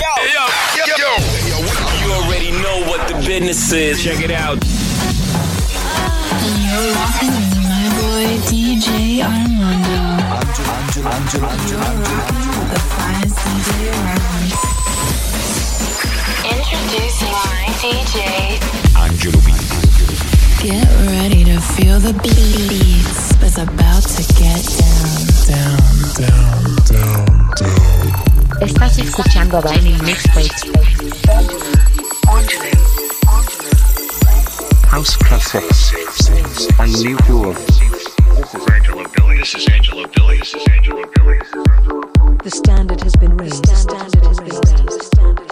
yo, yo, yo. You already know what the business is. Check it out. You're rocking with my boy DJ Armando. Angelo, Angelo, Angelo, Angelo, The finest DJ around. Introducing my DJ. Angelo B. Get ready to feel the beats. It's about to get down. down, down, down, down. Estás escuchando a Vinyl Mixtape. House classics and new cool. This is Angelo Billy. This is Angelo Billy. This is Angelo Billy. The standard has been raised. The standard has been raised.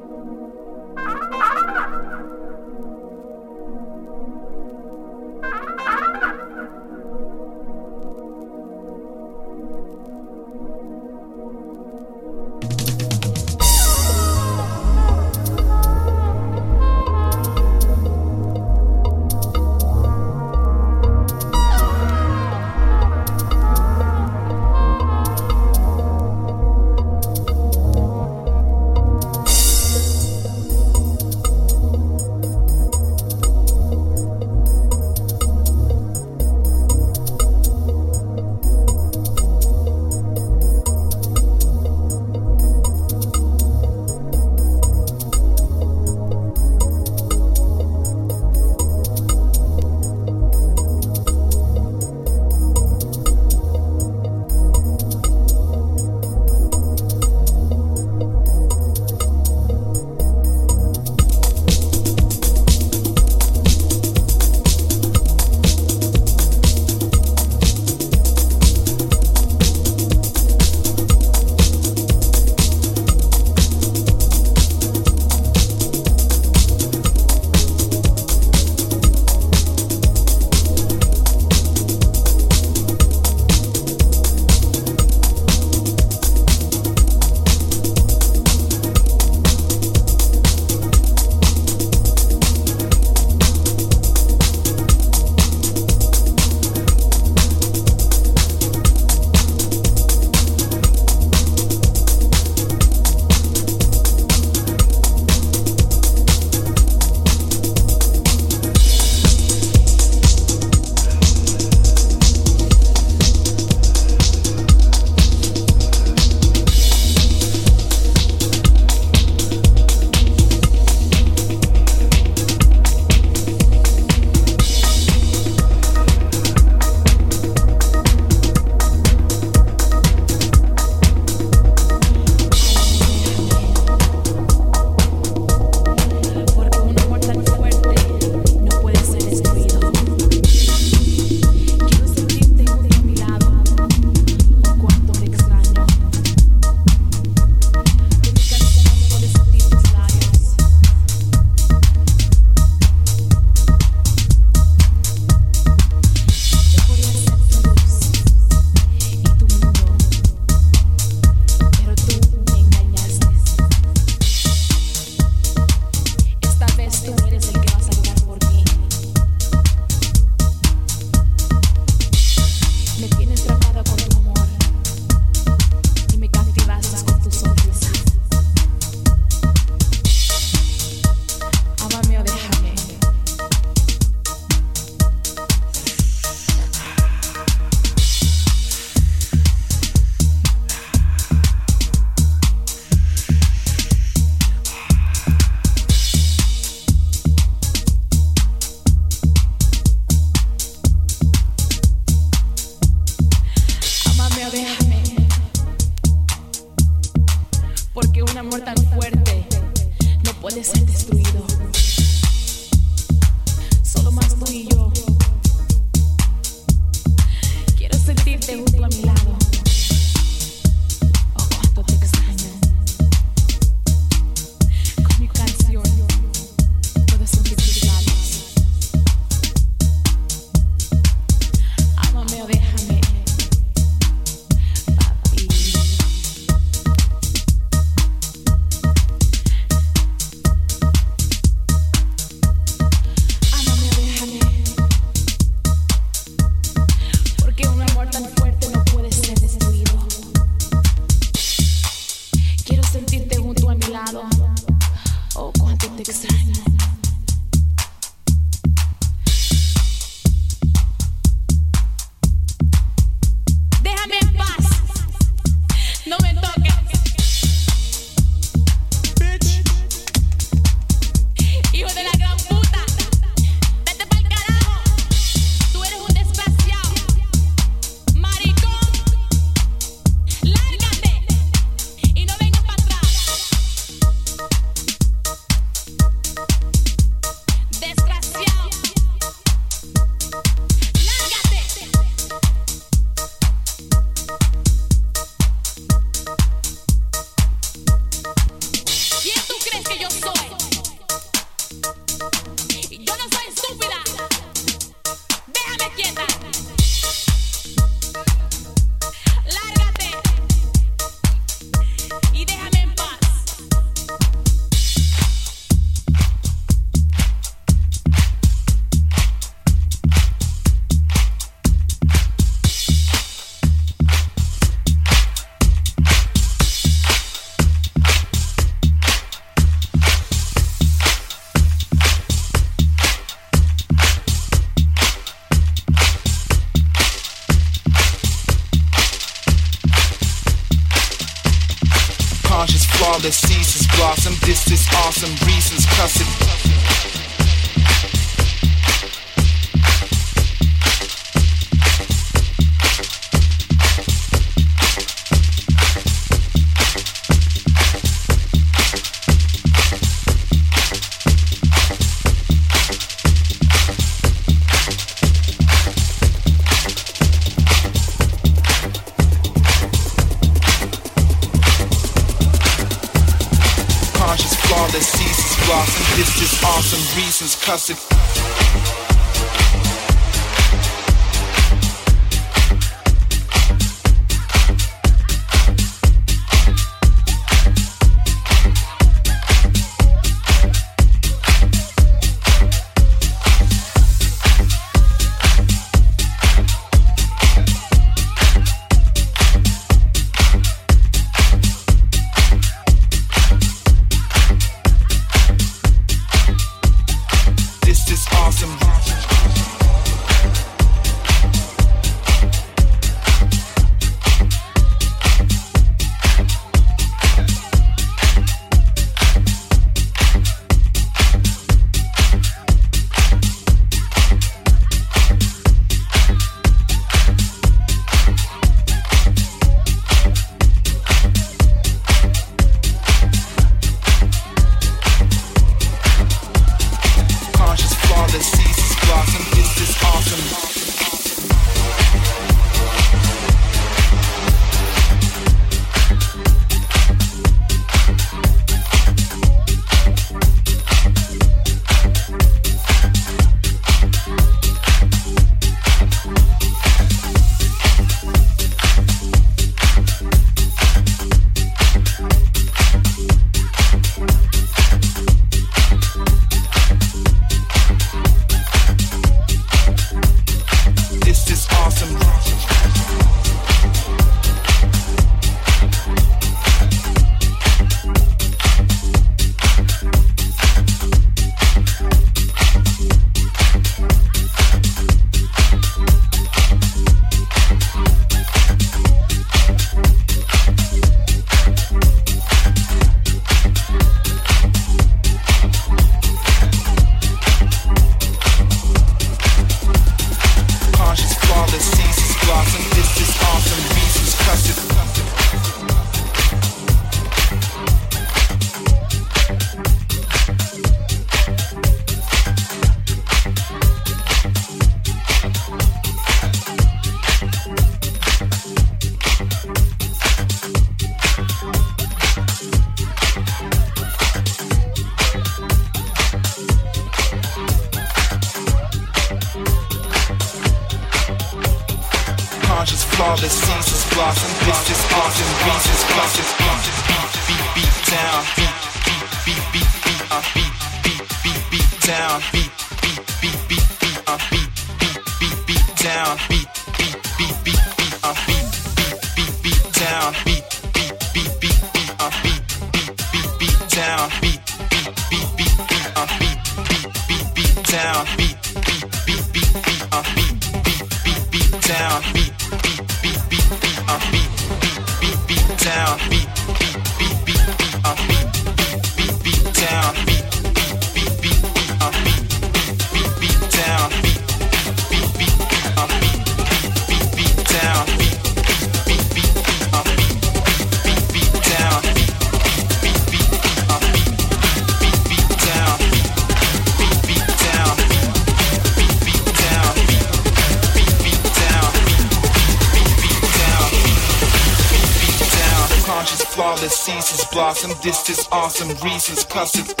This is awesome. Reasons, cause it's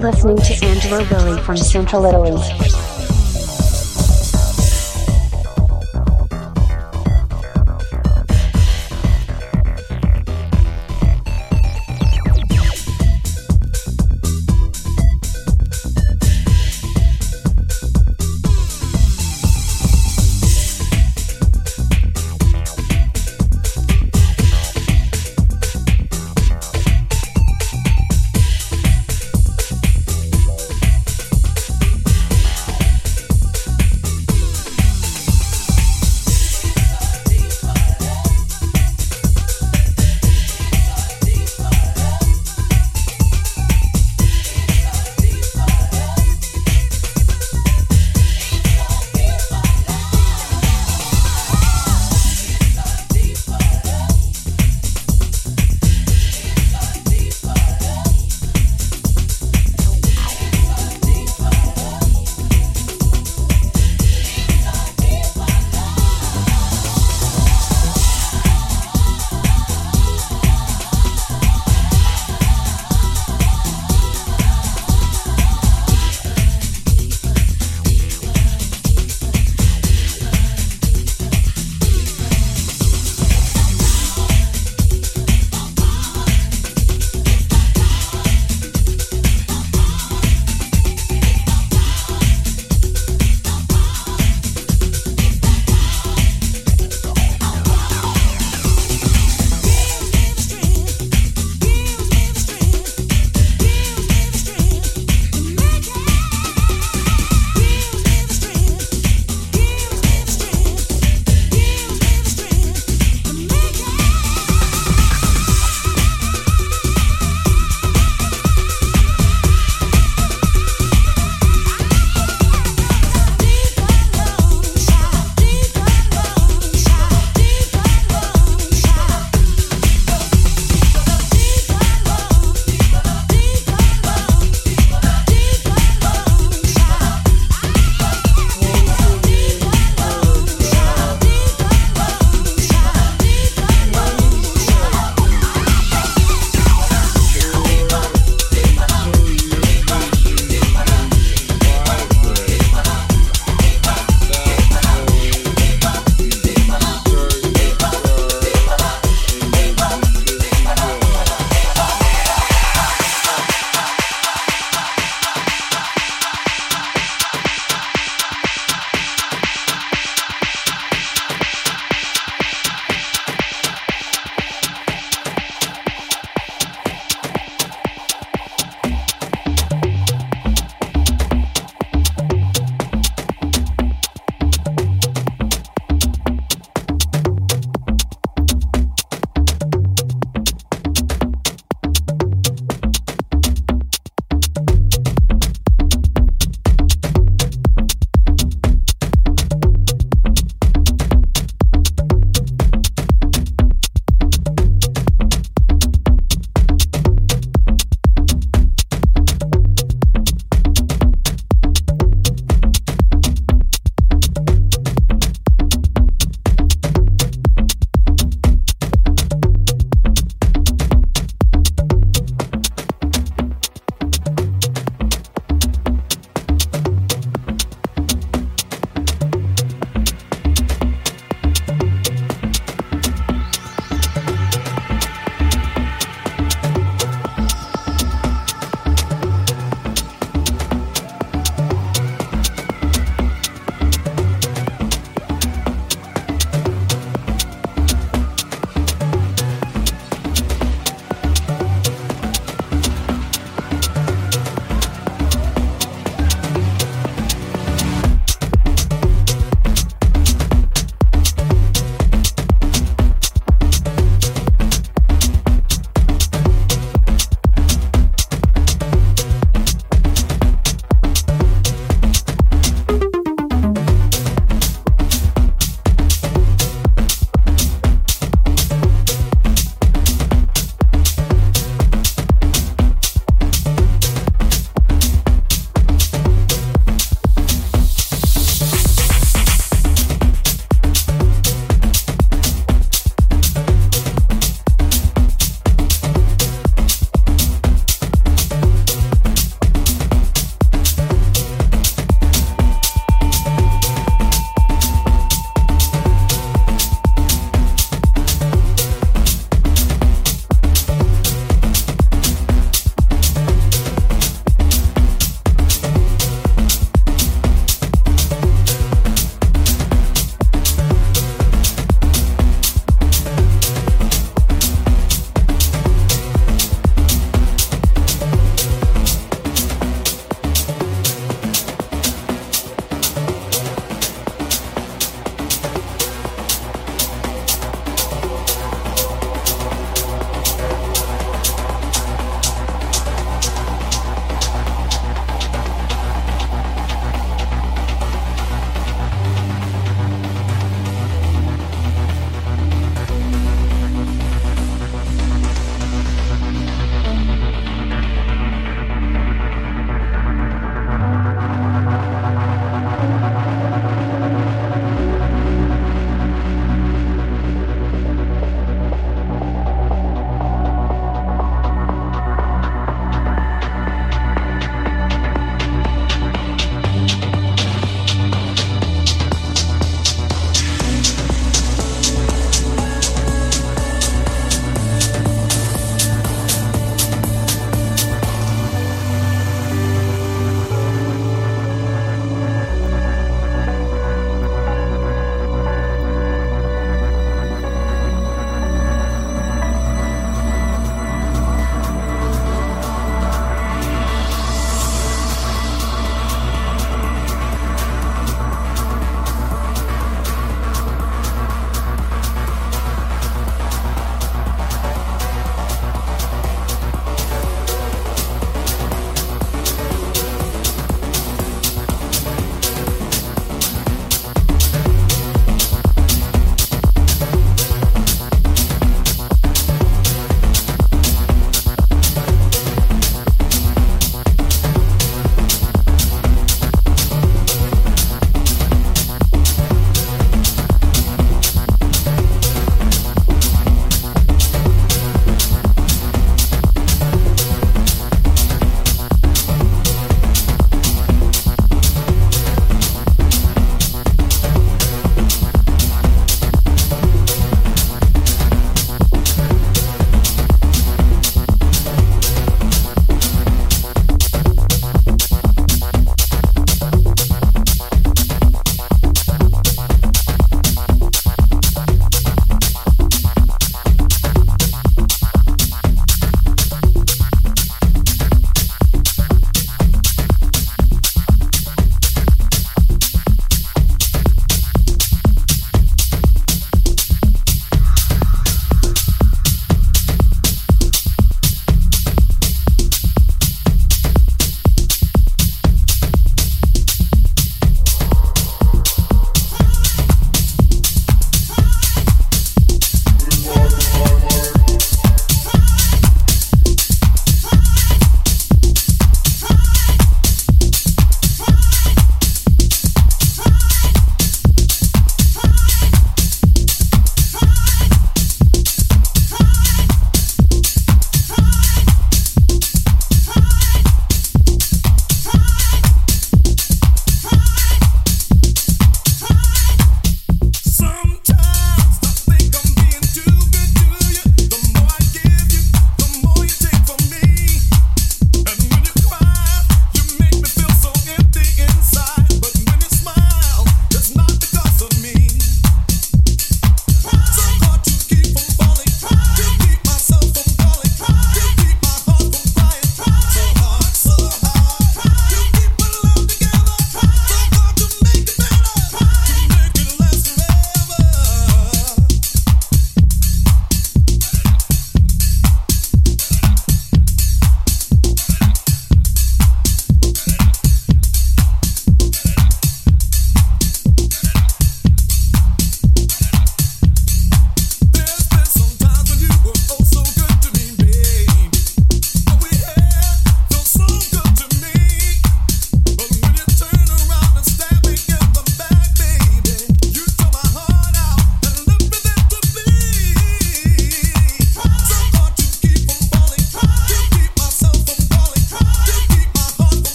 listening to Angelo Billy from Central Italy.